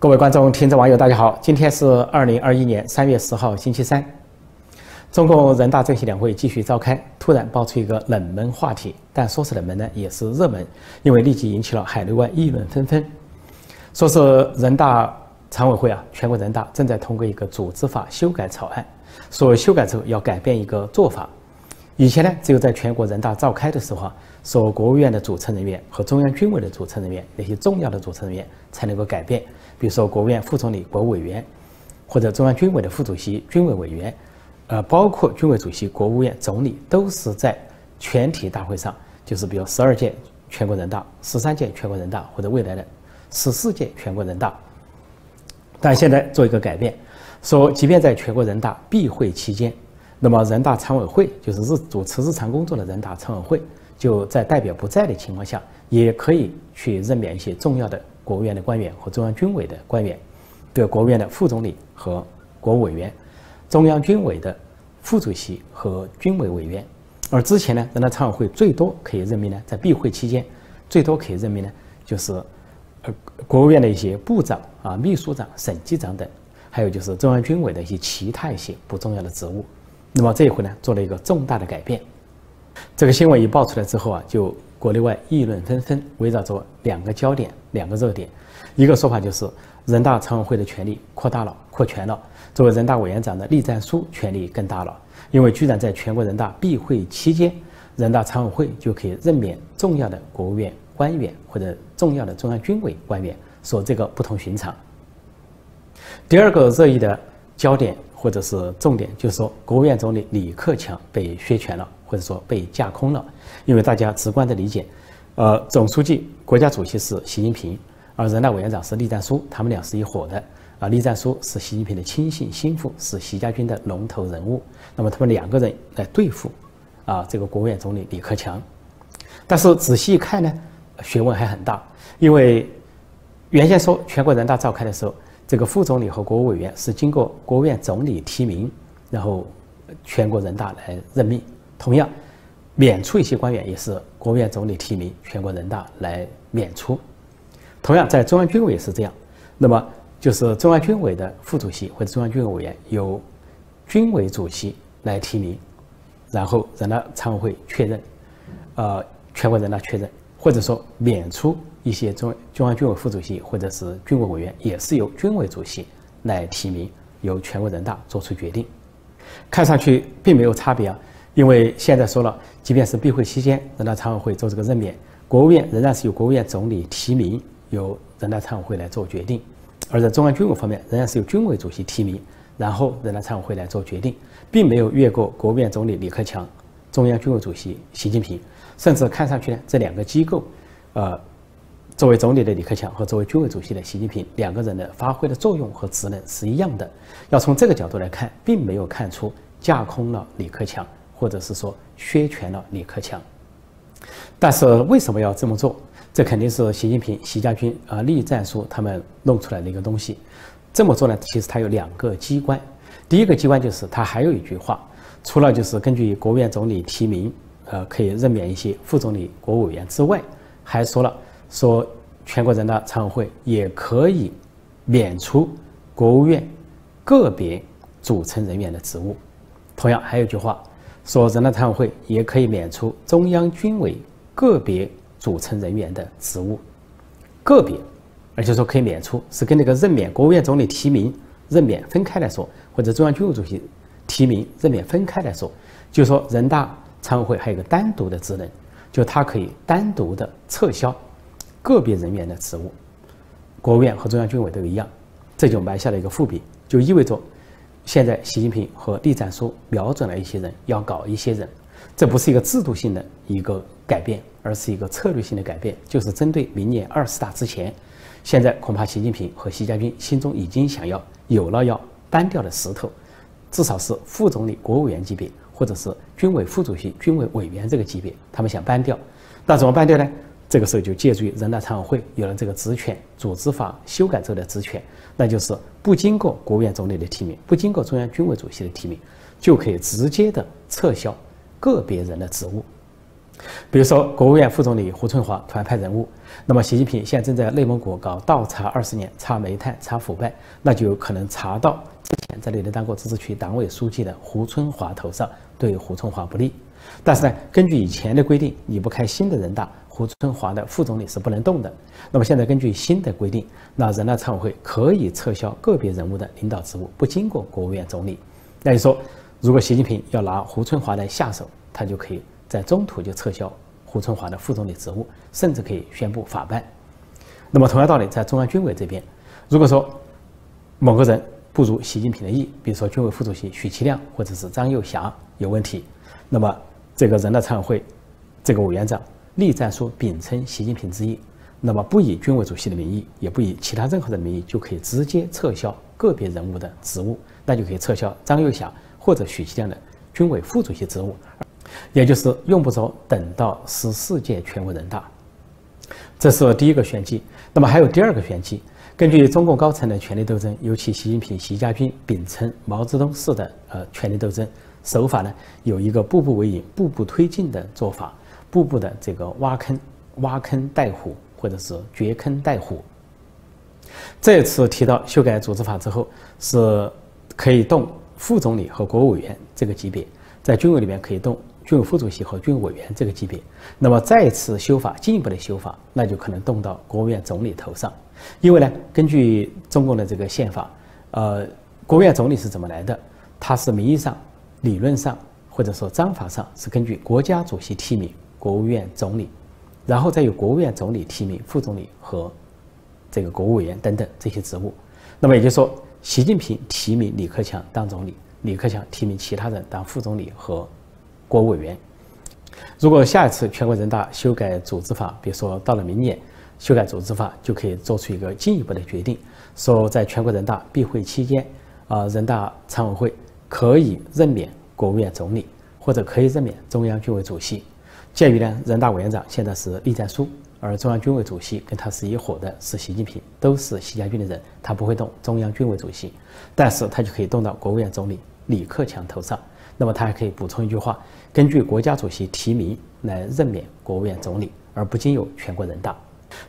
各位观众、听众、网友，大家好！今天是二零二一年三月十号，星期三。中共人大政协两会继续召开，突然爆出一个冷门话题，但说是冷门呢，也是热门，因为立即引起了海内外议论纷纷。说是人大常委会啊，全国人大正在通过一个组织法修改草案，说修改之后要改变一个做法。以前呢，只有在全国人大召开的时候啊，说国务院的组成人员和中央军委的组成人员那些重要的组成人员才能够改变。比如说，国务院副总理、国务委员，或者中央军委的副主席、军委委员，呃，包括军委主席、国务院总理，都是在全体大会上，就是比如十二届全国人大、十三届全国人大或者未来的十四届全国人大。但现在做一个改变，说即便在全国人大闭会期间，那么人大常委会就是日主持日常工作的人大常委会，就在代表不在的情况下，也可以去任免一些重要的。国务院的官员和中央军委的官员，对国务院的副总理和国务委员，中央军委的副主席和军委委员。而之前呢，人大常委会最多可以任命呢，在闭会期间，最多可以任命呢，就是呃国务院的一些部长啊、秘书长、审计长等，还有就是中央军委的一些其他一些不重要的职务。那么这一回呢，做了一个重大的改变。这个新闻一爆出来之后啊，就。国内外议论纷纷，围绕着两个焦点、两个热点。一个说法就是，人大常委会的权力扩大了、扩权了。作为人大委员长的栗战书权力更大了，因为居然在全国人大闭会期间，人大常委会就可以任免重要的国务院官员或者重要的中央军委官员，说这个不同寻常。第二个热议的焦点或者是重点，就是说国务院总理李克强被削权了。或者说被架空了，因为大家直观的理解，呃，总书记、国家主席是习近平，而人大委员长是栗战书，他们俩是一伙的。啊，栗战书是习近平的亲信心腹，是习家军的龙头人物。那么他们两个人来对付，啊，这个国务院总理李克强。但是仔细一看呢，学问还很大，因为原先说全国人大召开的时候，这个副总理和国务委员是经过国务院总理提名，然后全国人大来任命。同样，免除一些官员也是国务院总理提名，全国人大来免除。同样，在中央军委也是这样。那么，就是中央军委的副主席或者中央军委委员由军委主席来提名，然后人大常委会确认，呃，全国人大确认，或者说免除一些中中央军委副主席或者是军委委员，也是由军委主席来提名，由全国人大做出决定。看上去并没有差别啊。因为现在说了，即便是闭会期间，人大常委会做这个任免，国务院仍然是由国务院总理提名，由人大常委会来做决定；而在中央军委方面，仍然是由军委主席提名，然后人大常委会来做决定，并没有越过国务院总理李克强、中央军委主席习近平，甚至看上去呢，这两个机构，呃，作为总理的李克强和作为军委主席的习近平两个人的发挥的作用和职能是一样的。要从这个角度来看，并没有看出架空了李克强。或者是说削权了李克强，但是为什么要这么做？这肯定是习近平、习家军啊、栗战书他们弄出来的一个东西。这么做呢，其实它有两个机关。第一个机关就是它还有一句话，除了就是根据国务院总理提名，呃，可以任免一些副总理、国务委员之外，还说了说全国人大常委会也可以免除国务院个别组成人员的职务。同样还有一句话。说人大常委会也可以免除中央军委个别组成人员的职务，个别，而且说可以免除，是跟那个任免国务院总理提名任免分开来说，或者中央军委主席提名任免分开来说，就说人大常委会还有个单独的职能，就它可以单独的撤销个别人员的职务，国务院和中央军委都一样，这就埋下了一个伏笔，就意味着。现在，习近平和栗战书瞄准了一些人，要搞一些人，这不是一个制度性的一个改变，而是一个策略性的改变，就是针对明年二十大之前。现在恐怕习近平和习家军心中已经想要有了要搬掉的石头，至少是副总理、国务员级别，或者是军委副主席、军委委员这个级别，他们想搬掉。那怎么搬掉呢？这个时候就借助于人大常委会有了这个职权，组织法修改之后的职权，那就是不经过国务院总理的提名，不经过中央军委主席的提名，就可以直接的撤销个别人的职务。比如说，国务院副总理胡春华团派人物，那么习近平现在正在内蒙古搞倒查二十年，查煤炭，查腐败，那就有可能查到之前在内地当过自治区党委书记的胡春华头上，对胡春华不利。但是呢，根据以前的规定，你不开新的人大，胡春华的副总理是不能动的。那么现在根据新的规定，那人大常委会可以撤销个别人物的领导职务，不经过国务院总理。那就说，如果习近平要拿胡春华来下手，他就可以在中途就撤销胡春华的副总理职务，甚至可以宣布法办。那么同样道理，在中央军委这边，如果说某个人不如习近平的意，比如说军委副主席许其亮或者是张又侠有问题，那么这个人大常委会这个委员长栗战书秉承习近平之意，那么不以军委主席的名义，也不以其他任何的名义，就可以直接撤销个别人物的职务，那就可以撤销张又侠或者许其亮的军委副主席职务，也就是用不着等到十四届全国人大。这是第一个玄机。那么还有第二个玄机，根据中共高层的权力斗争，尤其习近平、习家军秉承毛泽东式的呃权力斗争。手法呢，有一个步步为营、步步推进的做法，步步的这个挖坑、挖坑带虎，或者是掘坑带虎。这次提到修改组织法之后，是可以动副总理和国务委员这个级别，在军委里面可以动军委副主席和军委委员这个级别。那么再次修法，进一步的修法，那就可能动到国务院总理头上，因为呢，根据中共的这个宪法，呃，国务院总理是怎么来的？他是名义上。理论上或者说章法上是根据国家主席提名国务院总理，然后再由国务院总理提名副总理和这个国务委员等等这些职务。那么也就是说，习近平提名李克强当总理，李克强提名其他人当副总理和国务委员。如果下一次全国人大修改组织法，比如说到了明年修改组织法，就可以做出一个进一步的决定，说在全国人大闭会期间，啊，人大常委会。可以任免国务院总理，或者可以任免中央军委主席。鉴于呢，人大委员长现在是栗战书，而中央军委主席跟他是一伙的，是习近平，都是习家军的人，他不会动中央军委主席，但是他就可以动到国务院总理李克强头上。那么他还可以补充一句话：根据国家主席提名来任免国务院总理，而不经由全国人大。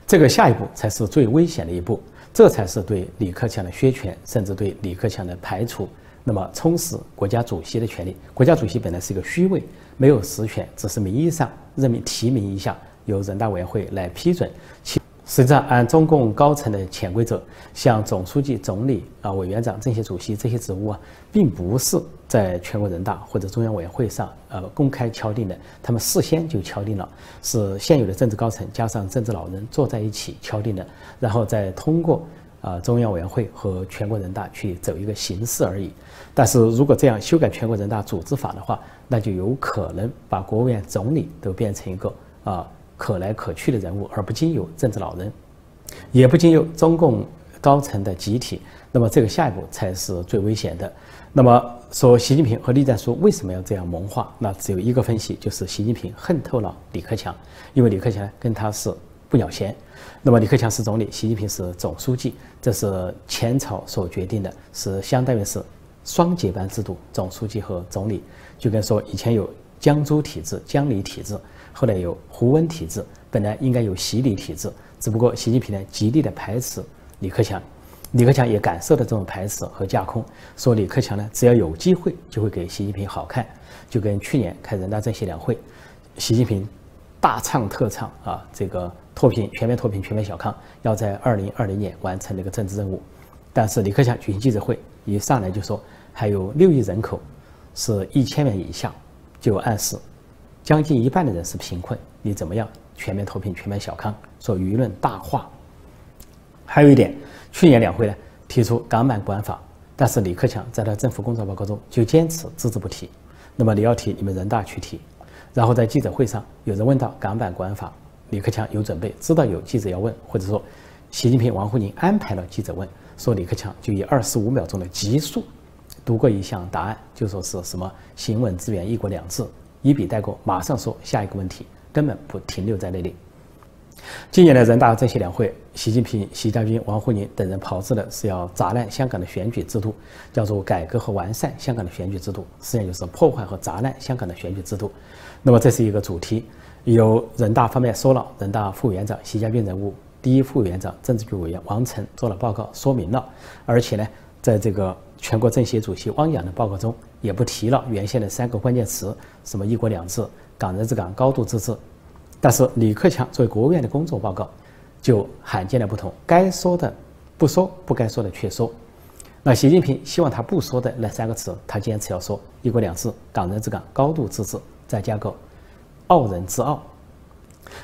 这个下一步才是最危险的一步，这才是对李克强的削权，甚至对李克强的排除。那么，充实国家主席的权利。国家主席本来是一个虚位，没有实权，只是名义上任命提名一下，由人大委员会来批准。其实际上，按中共高层的潜规则，像总书记、总理啊、委员长、政协主席这些职务啊，并不是在全国人大或者中央委员会上呃公开敲定的，他们事先就敲定了，是现有的政治高层加上政治老人坐在一起敲定的，然后再通过。啊，中央委员会和全国人大去走一个形式而已。但是如果这样修改全国人大组织法的话，那就有可能把国务院总理都变成一个啊可来可去的人物，而不仅有政治老人，也不仅有中共高层的集体。那么这个下一步才是最危险的。那么说，习近平和栗战书为什么要这样谋划？那只有一个分析，就是习近平恨透了李克强，因为李克强跟他是不鸟钱。那么李克强是总理，习近平是总书记，这是前朝所决定的，是相当于是双接班制度，总书记和总理，就跟说以前有江朱体制、江李体制，后来有胡温体制，本来应该有习李体制，只不过习近平呢极力的排斥李克强，李克强也感受到这种排斥和架空，说李克强呢只要有机会就会给习近平好看，就跟去年开人大政协两会，习近平大唱特唱啊这个。脱贫，全面脱贫，全面小康，要在二零二零年完成这个政治任务。但是李克强举行记者会，一上来就说还有六亿人口是一千元以下，就暗示将近一半的人是贫困。你怎么样全面脱贫，全面小康？说舆论大化。还有一点，去年两会呢提出港版国安法，但是李克强在他政府工作报告中就坚持只字不提。那么你要提，你们人大去提。然后在记者会上，有人问到港版国安法。李克强有准备，知道有记者要问，或者说，习近平、王沪宁安排了记者问，说李克强就以二十五秒钟的急速读过一项答案，就说是什么“行稳致远，一国两制”，一笔带过，马上说下一个问题，根本不停留在那里。今年的人大政协两会，习近平、习家军、王沪宁等人炮制的是要砸烂香港的选举制度，叫做改革和完善香港的选举制度，实际上就是破坏和砸烂香港的选举制度。那么这是一个主题。由人大方面说了，人大副委员长习家军人物，第一副委员长政治局委员王晨做了报告，说明了，而且呢，在这个全国政协主席汪洋的报告中，也不提了原先的三个关键词，什么一国两制、港人治港、高度自治。但是李克强作为国务院的工作报告，就罕见的不同，该说的不说，不该说的却说。那习近平希望他不说的那三个词，他坚持要说一国两制、港人治港、高度自治，再加个傲人之傲。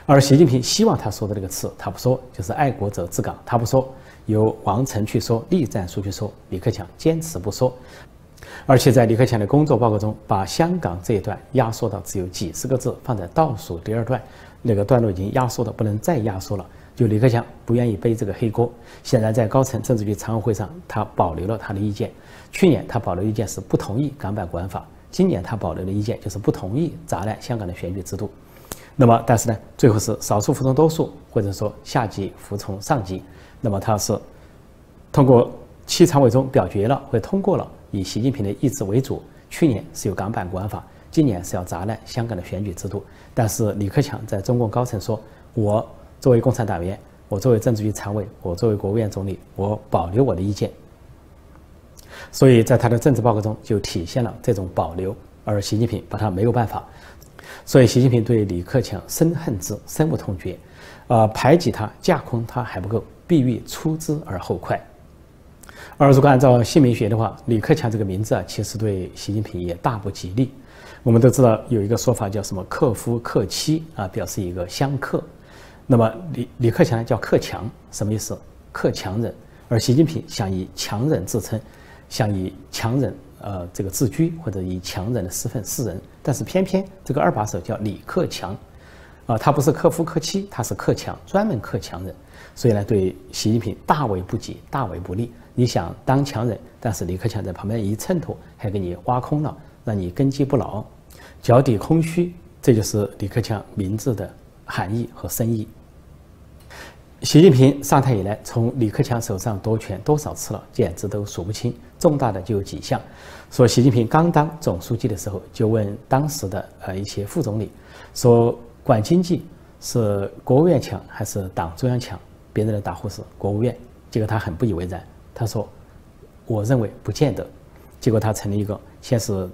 而习近平希望他说的那个词，他不说，就是爱国者治港，他不说，由王晨去说，栗战书去说，李克强坚持不说。而且在李克强的工作报告中，把香港这一段压缩到只有几十个字，放在倒数第二段。那个段落已经压缩的不能再压缩了，就李克强不愿意背这个黑锅。显然，在高层政治局常委会上，他保留了他的意见。去年他保留意见是不同意港版国安法，今年他保留的意见就是不同意砸烂香港的选举制度。那么，但是呢，最后是少数服从多数，或者说下级服从上级。那么他是通过七常委中表决了，会通过了，以习近平的意志为主。去年是有港版国安法。今年是要砸烂香港的选举制度，但是李克强在中共高层说：“我作为共产党员，我作为政治局常委，我作为国务院总理，我保留我的意见。”所以在他的政治报告中就体现了这种保留，而习近平把他没有办法，所以习近平对李克强深恨之，深恶痛绝，呃，排挤他、架空他还不够，必欲出之而后快。而如果按照姓名学的话，李克强这个名字啊，其实对习近平也大不吉利。我们都知道有一个说法叫什么“克夫克妻”啊，表示一个相克。那么李李克强叫克强，什么意思？克强人。而习近平想以强人自称，想以强人呃这个自居，或者以强人的身份示人。但是偏偏这个二把手叫李克强，啊，他不是克夫克妻，他是克强，专门克强人。所以呢，对习近平大为不吉，大为不利。你想当强人，但是李克强在旁边一衬托，还给你挖空了，让你根基不牢。脚底空虚，这就是李克强名字的含义和深意。习近平上台以来，从李克强手上夺权多少次了，简直都数不清。重大的就有几项。说习近平刚当总书记的时候，就问当时的呃一些副总理，说管经济是国务院强还是党中央强？别人的答复是国务院。结果他很不以为然，他说：“我认为不见得。”结果他成立一个，先是。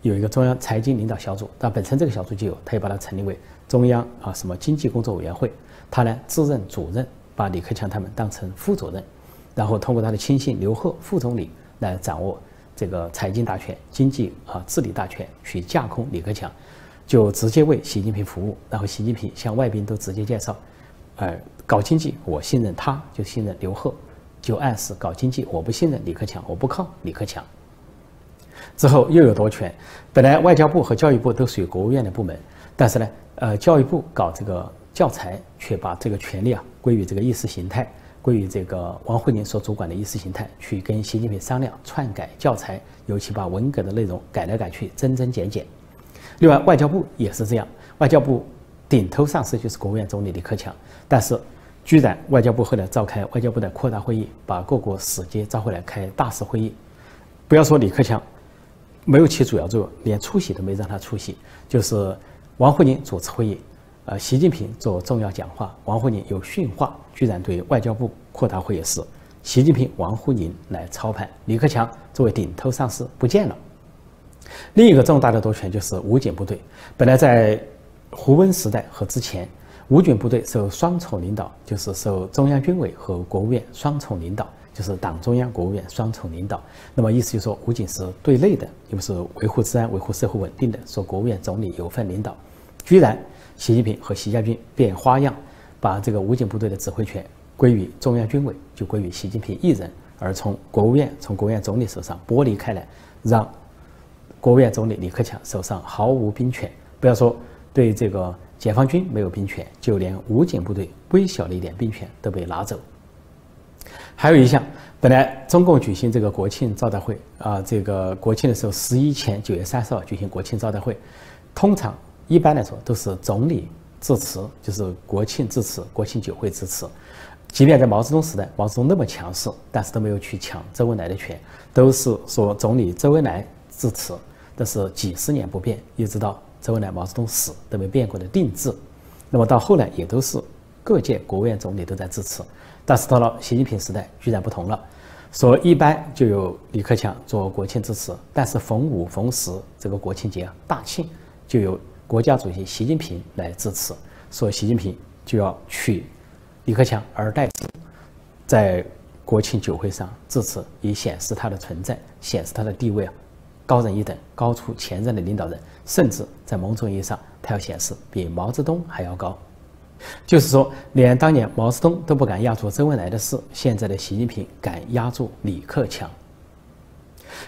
有一个中央财经领导小组，但本身这个小组就有，他也把它成立为中央啊什么经济工作委员会，他呢自任主任，把李克强他们当成副主任，然后通过他的亲信刘鹤副总理来掌握这个财经大权、经济啊治理大权，去架空李克强，就直接为习近平服务。然后习近平向外宾都直接介绍，呃，搞经济我信任他，就信任刘鹤，就暗示搞经济我不信任李克强，我不靠李克强。之后又有夺权，本来外交部和教育部都属于国务院的部门，但是呢，呃，教育部搞这个教材，却把这个权利啊归于这个意识形态，归于这个王沪宁所主管的意识形态，去跟习近平商量篡改教材，尤其把文革的内容改来改去，增增减减。另外，外交部也是这样，外交部顶头上司就是国务院总理李克强，但是居然外交部后来召开外交部的扩大会议，把各国使节召回来开大使会议，不要说李克强。没有起主要作用，连出席都没让他出席。就是王沪宁主持会议，呃，习近平做重要讲话，王沪宁有训话，居然对外交部扩大会议室，习近平、王沪宁来操盘，李克强作为顶头上司不见了。另一个重大的夺权就是武警部队，本来在胡温时代和之前，武警部队受双重领导，就是受中央军委和国务院双重领导。就是党中央、国务院双重领导，那么意思就是说，武警是对内的，又是维护治安、维护社会稳定的，说国务院总理有份领导。居然习近平和习家军变花样，把这个武警部队的指挥权归于中央军委，就归于习近平一人，而从国务院、从国务院总理手上剥离开来，让国务院总理李克强手上毫无兵权。不要说对这个解放军没有兵权，就连武警部队微小的一点兵权都被拿走。还有一项，本来中共举行这个国庆招待会啊，这个国庆的时候，十一前九月三十号举行国庆招待会，通常一般来说都是总理致辞，就是国庆致辞、国庆酒会致辞。即便在毛泽东时代，毛泽东那么强势，但是都没有去抢周恩来的权，都是说总理周恩来致辞。但是几十年不变，一直到周恩来、毛泽东死都没变过的定制。那么到后来也都是各界国务院总理都在致辞，但是到了习近平时代居然不同了，说一般就有李克强做国庆致辞，但是逢五逢十这个国庆节大庆就有国家主席习近平来致辞，说习近平就要取李克强而代之，在国庆酒会上致辞，以显示他的存在，显示他的地位啊高人一等，高出前任的领导人，甚至在某种意义上。他要显示比毛泽东还要高，就是说，连当年毛泽东都不敢压住周恩来的事，现在的习近平敢压住李克强。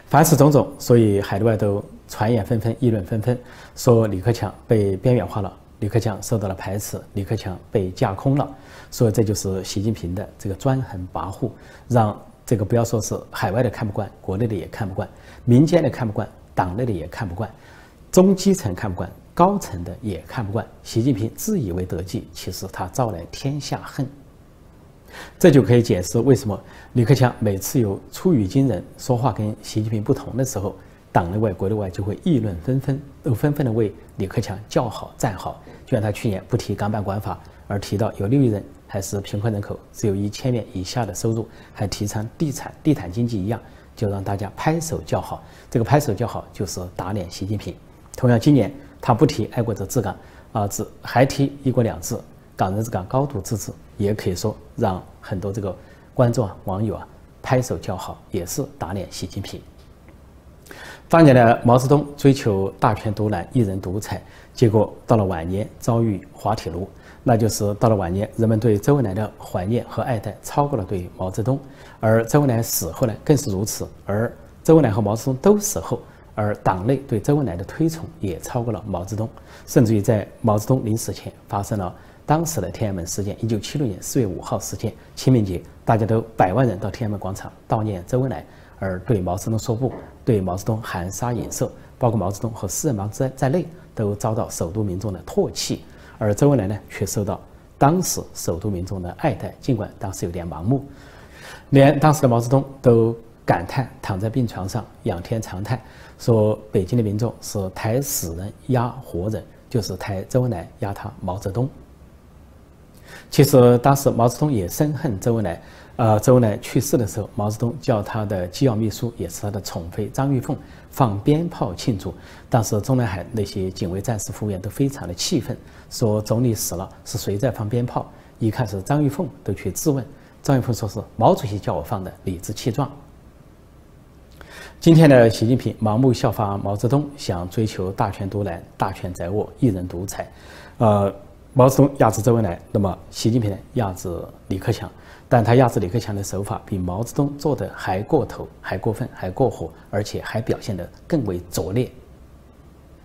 凡此种种，所以海内外都传言纷纷，议论纷纷，说李克强被边缘化了，李克强受到了排斥，李克强被架空了。所以这就是习近平的这个专横跋扈，让这个不要说是海外的看不惯，国内的也看不惯，民间的看不惯，党内的也看不惯，中基层看不惯。高层的也看不惯，习近平自以为得计，其实他招来天下恨。这就可以解释为什么李克强每次有出语惊人、说话跟习近平不同的时候，党内外、国内外就会议论纷纷，都纷纷的为李克强叫好赞好。就像他去年不提港版管法，而提到有六亿人还是贫困人口，只有一千元以下的收入，还提倡地产、地毯经济一样，就让大家拍手叫好。这个拍手叫好就是打脸习近平。同样，今年。他不提爱国者治港啊，只还提一国两制、港人治港、高度自治，也可以说让很多这个观众啊、网友啊拍手叫好，也是打脸习近平。当年的毛泽东追求大权独揽、一人独裁，结果到了晚年遭遇滑铁卢，那就是到了晚年，人们对周恩来的怀念和爱戴超过了对毛泽东，而周恩来死后呢，更是如此。而周恩来和毛泽东都死后。而党内对周恩来的推崇也超过了毛泽东，甚至于在毛泽东临死前发生了当时的天安门事件。一九七六年四月五号事件，清明节，大家都百万人到天安门广场悼念周恩来，而对毛泽东说不，对毛泽东含沙饮受，包括毛泽东和四人帮在在内都遭到首都民众的唾弃，而周恩来呢，却受到当时首都民众的爱戴，尽管当时有点盲目，连当时的毛泽东都感叹躺在病床上仰天长叹。说北京的民众是抬死人压活人，就是抬周恩来压他毛泽东。其实当时毛泽东也深恨周恩来，呃，周恩来去世的时候，毛泽东叫他的机要秘书，也是他的宠妃张玉凤放鞭炮庆祝。当时中南海那些警卫战士服务员都非常的气愤，说总理死了，是谁在放鞭炮？一看是张玉凤，都去质问。张玉凤说是毛主席叫我放的，理直气壮。今天的习近平盲目效法毛泽东，想追求大权独揽、大权在握、一人独裁。呃，毛泽东压制周恩来，那么习近平压制李克强，但他压制李克强的手法比毛泽东做的还过头、还过分、还过火，而且还表现得更为拙劣，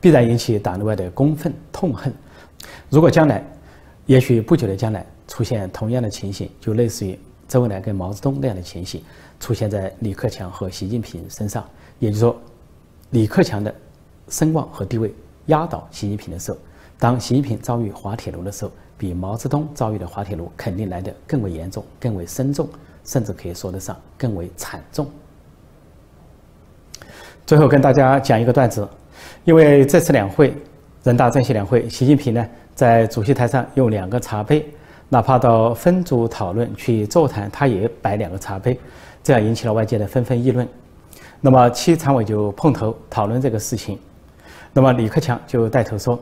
必然引起党内外的公愤痛恨。如果将来，也许不久的将来出现同样的情形，就类似于周恩来跟毛泽东那样的情形。出现在李克强和习近平身上，也就是说，李克强的声望和地位压倒习近平的时候，当习近平遭遇滑铁卢的时候，比毛泽东遭遇的滑铁卢肯定来得更为严重、更为深重，甚至可以说得上更为惨重。最后跟大家讲一个段子，因为这次两会，人大政协两会，习近平呢在主席台上用两个茶杯，哪怕到分组讨论去座谈，他也摆两个茶杯。这样引起了外界的纷纷议论，那么七常委就碰头讨论这个事情，那么李克强就带头说，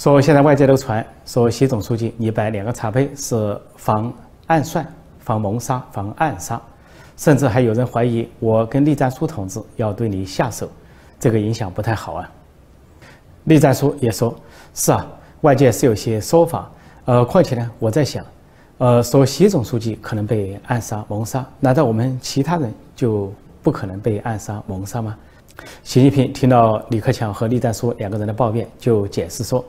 说现在外界都传说习总书记你摆两个茶杯是防暗算、防谋杀、防暗杀，甚至还有人怀疑我跟栗战书同志要对你下手，这个影响不太好啊。栗战书也说，是啊，外界是有些说法，呃，况且呢，我在想。呃，说习总书记可能被暗杀、谋杀，难道我们其他人就不可能被暗杀、谋杀吗？习近平听到李克强和栗战书两个人的抱怨，就解释说：“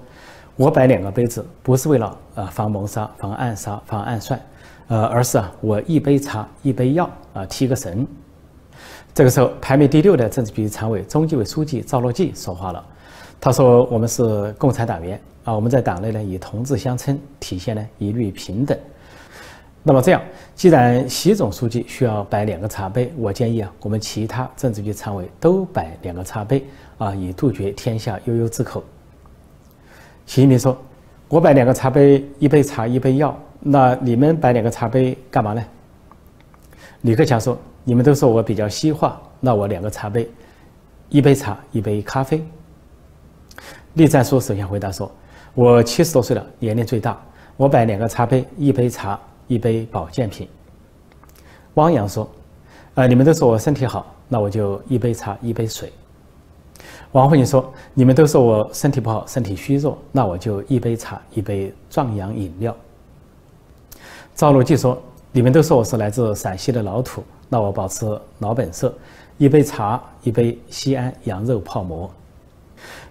我摆两个杯子，不是为了呃防谋杀、防暗杀、防暗算，呃，而是啊，我一杯茶、一杯药啊，提个神。”这个时候，排名第六的政治局常委、中纪委书记赵乐际说话了，他说：“我们是共产党员啊，我们在党内呢以同志相称，体现呢一律平等。”那么这样，既然习总书记需要摆两个茶杯，我建议啊，我们其他政治局常委都摆两个茶杯啊，以杜绝天下悠悠之口。习近平说：“我摆两个茶杯，一杯茶，一杯药。那你们摆两个茶杯干嘛呢？”李克强说：“你们都说我比较西化，那我两个茶杯，一杯茶，一杯咖啡。”栗战书首先回答说：“我七十多岁了，年龄最大，我摆两个茶杯，一杯茶，一杯保健品。”汪洋说：“呃，你们都说我身体好，那我就一杯茶，一杯水。”王沪宁说：“你们都说我身体不好，身体虚弱，那我就一杯茶，一杯壮阳饮料。”赵乐际说：“你们都说我是来自陕西的老土，那我保持老本色，一杯茶，一杯西安羊肉泡馍。”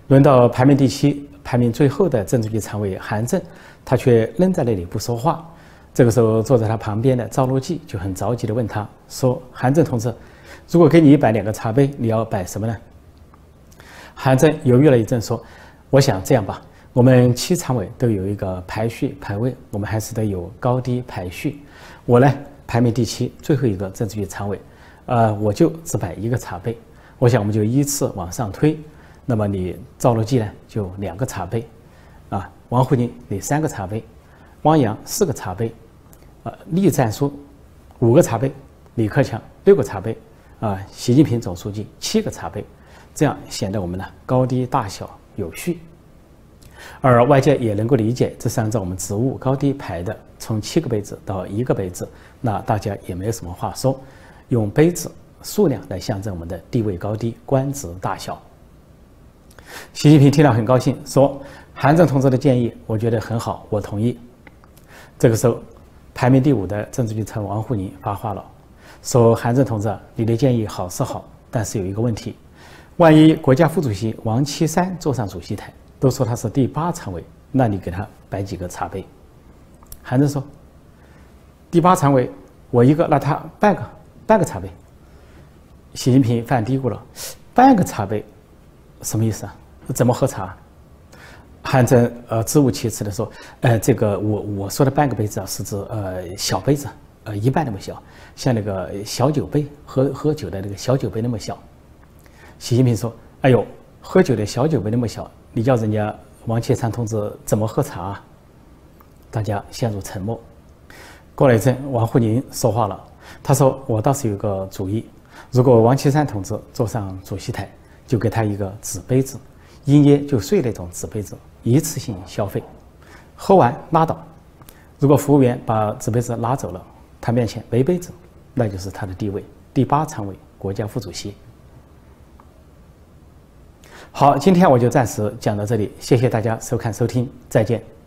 轮到排名第七、排名最后的政治局常委韩正，他却愣在那里不说话。这个时候，坐在他旁边的赵乐际就很着急地问他说：“韩正同志，如果给你摆两个茶杯，你要摆什么呢？”韩正犹豫了一阵，说：“我想这样吧，我们七常委都有一个排序排位，我们还是得有高低排序。我呢，排名第七，最后一个政治局常委，呃，我就只摆一个茶杯。我想我们就依次往上推。那么你赵乐际呢，就两个茶杯，啊，王沪宁你三个茶杯，汪洋四个茶杯，呃，栗战书五个茶杯，李克强六个茶杯，啊，习近平总书记七个茶杯。”这样显得我们呢高低大小有序，而外界也能够理解，这是按照我们职务高低排的，从七个杯子到一个杯子，那大家也没有什么话说，用杯子数量来象征我们的地位高低、官职大小。习近平听了很高兴，说：“韩正同志的建议，我觉得很好，我同意。”这个时候，排名第五的政治局常委王沪宁发话了，说：“韩正同志，你的建议好是好，但是有一个问题。”万一国家副主席王岐山坐上主席台，都说他是第八常委，那你给他摆几个茶杯？韩正说：“第八常委我一个，那他半个半个茶杯。”习近平犯嘀咕了：“半个茶杯，什么意思啊？怎么喝茶？”韩正呃支吾其词的说：“呃，这个我我说的半个杯子啊，是指呃小杯子，呃一半那么小，像那个小酒杯，喝喝酒的那个小酒杯那么小。”习近平说：“哎呦，喝酒的小酒杯那么小，你叫人家王岐山同志怎么喝茶？”啊？”大家陷入沉默。过了一阵，王沪宁说话了，他说：“我倒是有个主意，如果王岐山同志坐上主席台，就给他一个纸杯子，一捏就碎那种纸杯子，一次性消费，喝完拉倒。如果服务员把纸杯子拿走了，他面前没杯子，那就是他的地位，第八常委，国家副主席。”好，今天我就暂时讲到这里，谢谢大家收看收听，再见。